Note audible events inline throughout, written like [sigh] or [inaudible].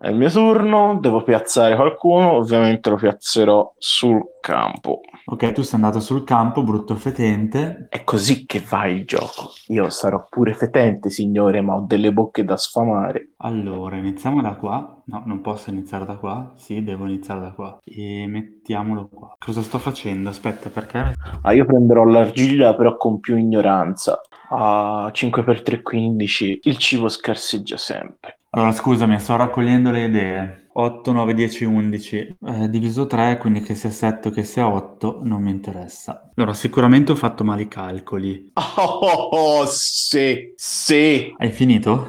È il mio turno, devo piazzare qualcuno, ovviamente lo piazzerò sul campo. Ok, tu sei andato sul campo, brutto fetente. È così che va il gioco. Io sarò pure fetente, signore, ma ho delle bocche da sfamare. Allora, iniziamo da qua. No, non posso iniziare da qua. Sì, devo iniziare da qua. E mettiamolo qua. Cosa sto facendo? Aspetta, perché? Ah, io prenderò l'argilla, però con più ignoranza. A 5x3, 15. Il cibo scarseggia sempre. Allora, scusami, sto raccogliendo le idee. 8, 9, 10, 11. Eh, diviso 3, quindi che sia 7 o che sia 8, non mi interessa. Allora, sicuramente ho fatto male i calcoli. Oh, oh, sì, sì. Hai finito?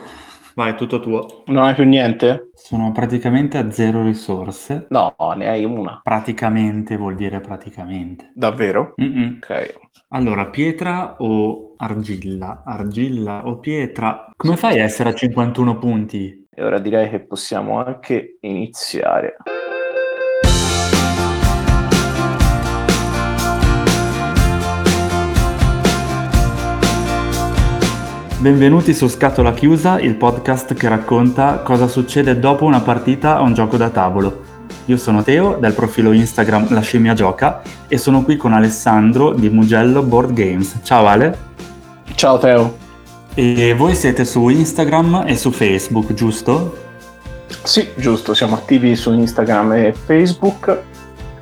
Vai, tutto tuo. Non hai più niente? Sono praticamente a zero risorse. No, ne hai una. Praticamente vuol dire praticamente. Davvero? Mm-mm. Ok. Allora, pietra o argilla? Argilla o pietra? Come fai a essere a 51 punti? E ora direi che possiamo anche iniziare. Benvenuti su Scatola Chiusa, il podcast che racconta cosa succede dopo una partita a un gioco da tavolo. Io sono Teo del profilo Instagram La Scimmia Gioca e sono qui con Alessandro di Mugello Board Games. Ciao Ale. Ciao Teo. E voi siete su Instagram e su Facebook, giusto? Sì, giusto, siamo attivi su Instagram e Facebook.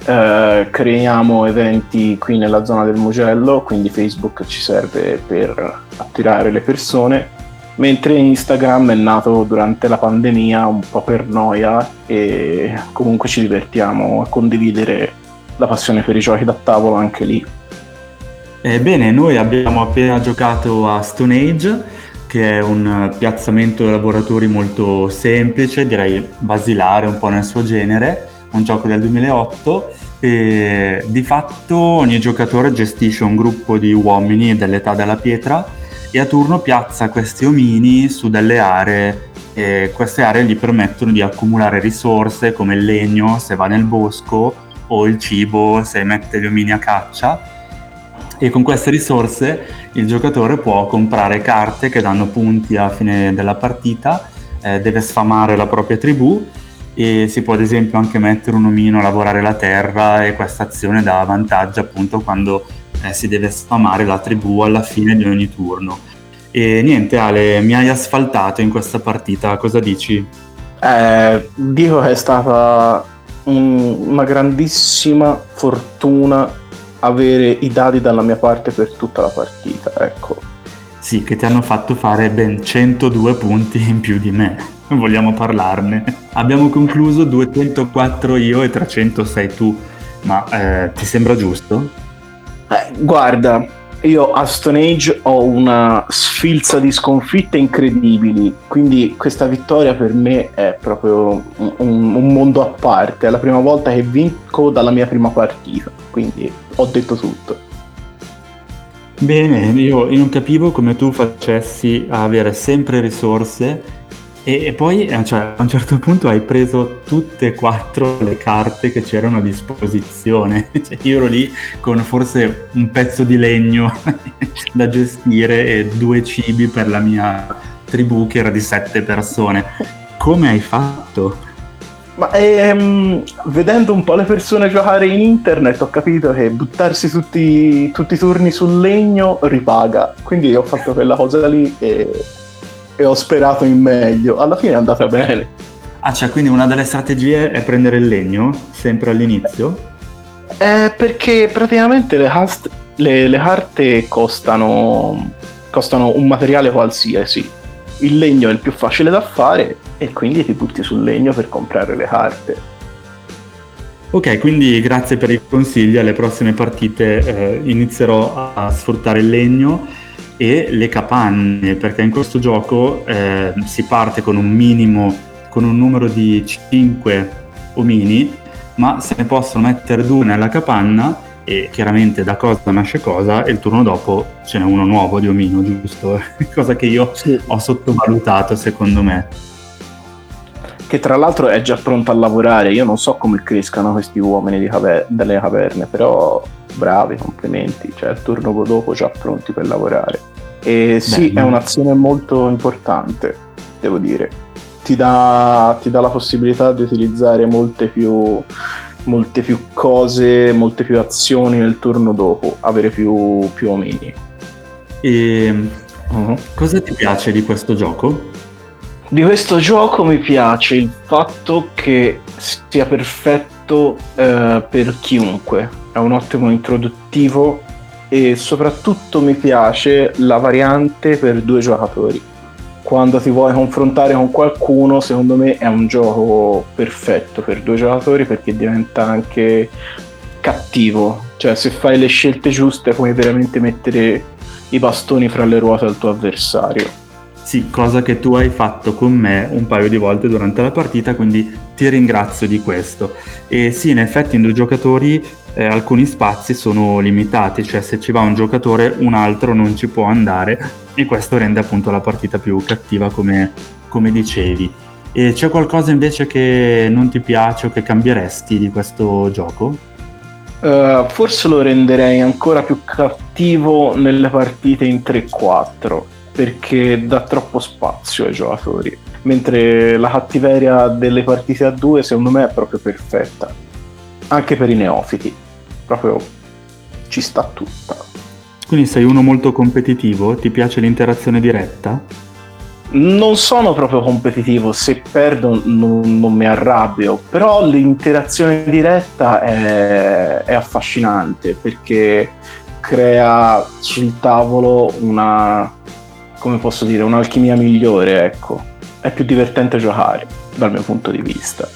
Eh, creiamo eventi qui nella zona del Mugello, quindi Facebook ci serve per attirare le persone, mentre Instagram è nato durante la pandemia un po' per noia e comunque ci divertiamo a condividere la passione per i giochi da tavolo anche lì. Ebbene, noi abbiamo appena giocato a Stone Age, che è un piazzamento lavoratori molto semplice, direi basilare un po' nel suo genere, un gioco del 2008 e di fatto ogni giocatore gestisce un gruppo di uomini dell'età della pietra e a turno piazza questi omini su delle aree e queste aree gli permettono di accumulare risorse come il legno se va nel bosco o il cibo se mette gli omini a caccia. E con queste risorse il giocatore può comprare carte che danno punti alla fine della partita, eh, deve sfamare la propria tribù e si può ad esempio anche mettere un omino a lavorare la terra e questa azione dà vantaggio appunto quando eh, si deve sfamare la tribù alla fine di ogni turno. E niente Ale, mi hai asfaltato in questa partita, cosa dici? Eh, dico che è stata un- una grandissima fortuna avere i dati dalla mia parte per tutta la partita, ecco. Sì, che ti hanno fatto fare ben 102 punti in più di me. [laughs] Vogliamo parlarne. Abbiamo concluso 204 io e 306 tu, ma eh, ti sembra giusto? Eh, guarda, io a Stone Age ho una sfilza di sconfitte incredibili, quindi questa vittoria per me è proprio un, un- mondo a parte. È la prima volta che vinco dalla mia prima partita, quindi ho detto tutto. Bene, io non capivo come tu facessi a avere sempre risorse e, poi eh, cioè, a un certo punto hai preso tutte e quattro le carte che c'erano a disposizione. [laughs] Cioè, io ero lì con forse un pezzo di legno [laughs] da gestire e due cibi per la mia tribù che era di sette persone. Come hai fatto? Ma ehm, vedendo un po' le persone giocare in internet ho capito che buttarsi tutti, tutti i turni sul legno ripaga. Quindi ho fatto quella cosa lì e, e ho sperato in meglio. Alla fine è andata bene. Ah, cioè, quindi una delle strategie è prendere il legno, sempre all'inizio? Eh, perché praticamente le, cast- le- le carte costano, costano un materiale qualsiasi. Il legno è il più facile da fare e quindi ti butti sul legno per comprare le carte. Ok, quindi grazie per i consigli. Alle prossime partite eh, inizierò a sfruttare il legno e le capanne, perché in questo gioco eh, si parte con un minimo, con un numero di 5 omini, ma se ne possono mettere due nella capanna e chiaramente da cosa nasce cosa e il turno dopo ce n'è uno nuovo di omino, giusto? [laughs] cosa che io ho sottovalutato secondo me. Che tra l'altro è già pronto a lavorare. Io non so come crescano questi uomini di caver- delle caverne, però bravi, complimenti. Cioè, il turno dopo già pronti per lavorare. E sì, Beh, è un'azione molto importante, devo dire. ti dà, ti dà la possibilità di utilizzare molte più, molte più cose, molte più azioni nel turno dopo, avere più, più omini. E uh-huh. cosa ti piace di questo gioco? Di questo gioco mi piace il fatto che sia perfetto eh, per chiunque, è un ottimo introduttivo e soprattutto mi piace la variante per due giocatori. Quando ti vuoi confrontare con qualcuno, secondo me è un gioco perfetto per due giocatori perché diventa anche cattivo, cioè se fai le scelte giuste puoi veramente mettere i bastoni fra le ruote al tuo avversario. Sì, cosa che tu hai fatto con me un paio di volte durante la partita, quindi ti ringrazio di questo. E sì, in effetti in due giocatori eh, alcuni spazi sono limitati, cioè se ci va un giocatore un altro non ci può andare e questo rende appunto la partita più cattiva come, come dicevi. E c'è qualcosa invece che non ti piace o che cambieresti di questo gioco? Uh, forse lo renderei ancora più cattivo nelle partite in 3-4 perché dà troppo spazio ai giocatori. Mentre la cattiveria delle partite a due, secondo me, è proprio perfetta. Anche per i neofiti. Proprio ci sta tutta. Quindi sei uno molto competitivo? Ti piace l'interazione diretta? Non sono proprio competitivo, se perdo non, non mi arrabbio, però l'interazione diretta è, è affascinante perché crea sul tavolo una, come posso dire, un'alchimia migliore, ecco. È più divertente giocare, dal mio punto di vista.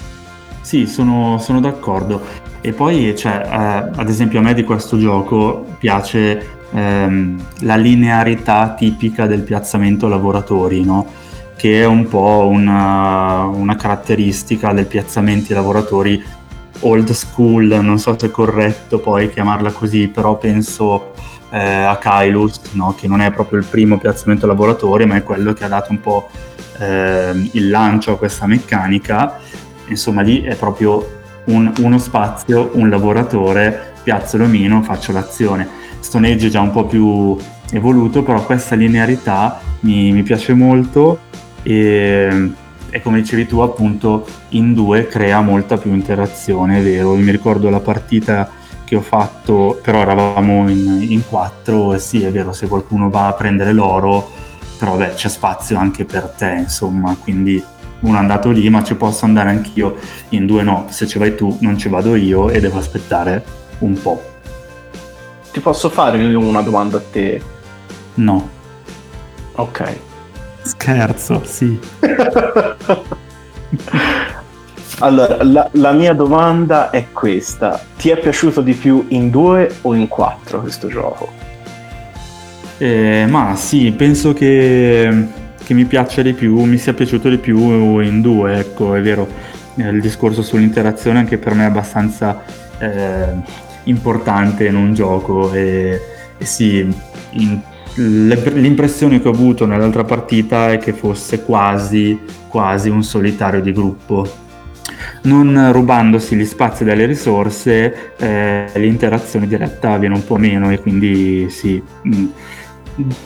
Sì, sono, sono d'accordo. E poi, cioè, eh, ad esempio, a me di questo gioco piace ehm, la linearità tipica del piazzamento lavoratori, no? che è un po' una, una caratteristica del piazzamento lavoratori old school, non so se è corretto poi chiamarla così, però penso eh, a Kailus, no? che non è proprio il primo piazzamento lavoratore, ma è quello che ha dato un po' eh, il lancio a questa meccanica. Insomma, lì è proprio un, uno spazio, un lavoratore, piazzo l'omino, faccio l'azione. Stone Age è già un po' più evoluto, però questa linearità mi, mi piace molto e, e, come dicevi tu appunto in due crea molta più interazione, è vero? Mi ricordo la partita che ho fatto, però eravamo in, in quattro e sì, è vero, se qualcuno va a prendere l'oro, però beh, c'è spazio anche per te, insomma, quindi uno è andato lì, ma ci posso andare anch'io, in due no, se ci vai tu non ci vado io e devo aspettare un po'. Ti posso fare una domanda a te? No. Ok. Scherzo, sì. [laughs] Allora, la, la, mia domanda è questa. Ti è piaciuto di più in due o in quattro questo gioco? Eh, ma sì, penso che, che, mi piaccia di più, mi sia piaciuto di più in due, ecco, è vero. Eh, il discorso sull'interazione anche per me è abbastanza eh, importante in un gioco e, e sì, in, l'impressione che ho avuto nell'altra partita è che fosse quasi, quasi un solitario di gruppo non rubandosi gli spazi dalle risorse eh, l'interazione diretta viene un po' meno e quindi sì, mm,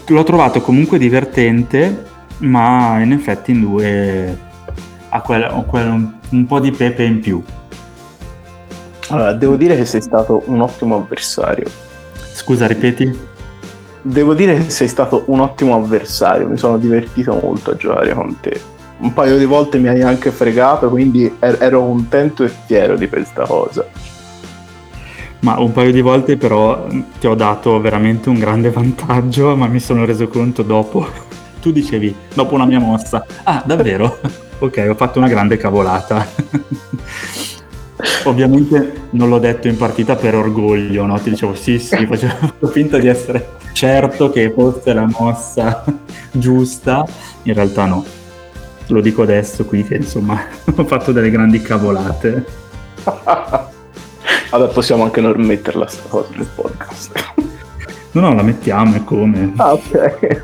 l'ho trovato comunque divertente ma in effetti in due ha quel, quel, un, un po' di pepe in più. Allora, devo dire che sei stato un ottimo avversario. Scusa, ripeti? Devo dire che sei stato un ottimo avversario, mi sono divertito molto a giocare con te un paio di volte mi hai anche fregato, quindi er- ero contento e fiero di questa cosa. Ma un paio di volte però ti ho dato veramente un grande vantaggio, ma mi sono reso conto dopo. [laughs] Tu dicevi, dopo una mia mossa. Ah, davvero? [laughs] ok, ho fatto una grande cavolata. [laughs] Ovviamente non l'ho detto in partita per orgoglio, no? Ti dicevo sì, sì, facevo finta di essere certo che fosse la mossa giusta, in realtà no lo dico adesso qui che insomma [laughs] ho fatto delle grandi cavolate. [laughs] Vabbè, possiamo anche non metterla sta cosa nel podcast. no, no, la mettiamo e come. Ah, ok.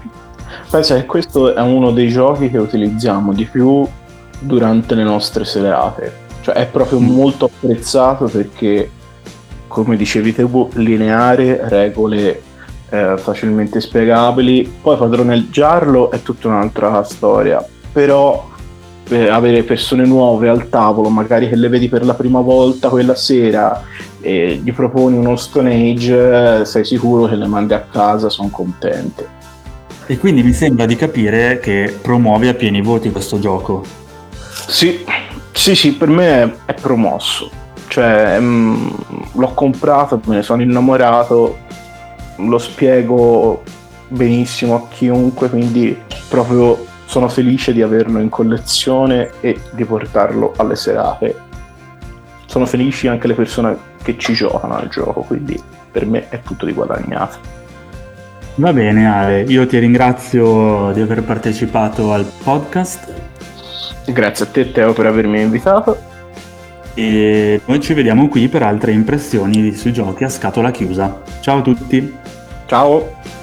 Pensa che questo è uno dei giochi che utilizziamo di più durante le nostre serate. Cioè è proprio mm. molto apprezzato perché, come dicevi te, lineare, regole eh, facilmente spiegabili. Poi padroneggiarlo è tutta un'altra storia però eh, avere persone nuove al tavolo, magari che le vedi per la prima volta quella sera e gli proponi uno Stone Age, eh, sei sicuro che le mandi a casa, sono contente. E quindi mi sembra di capire che promuovi a pieni voti questo gioco. Sì, sì, sì, per me è, promosso. Cioè, mh, mm, l'ho comprato, me ne sono innamorato, lo spiego benissimo a chiunque, quindi proprio sono felice di averlo in collezione e di portarlo alle serate. Sono felici anche le persone che ci giocano al gioco, quindi per me è tutto di guadagnato. Va bene Ale, io ti ringrazio di aver partecipato al podcast. Grazie a te Teo per avermi invitato. E noi ci vediamo qui per altre impressioni sui giochi a scatola chiusa. Ciao a tutti. Ciao.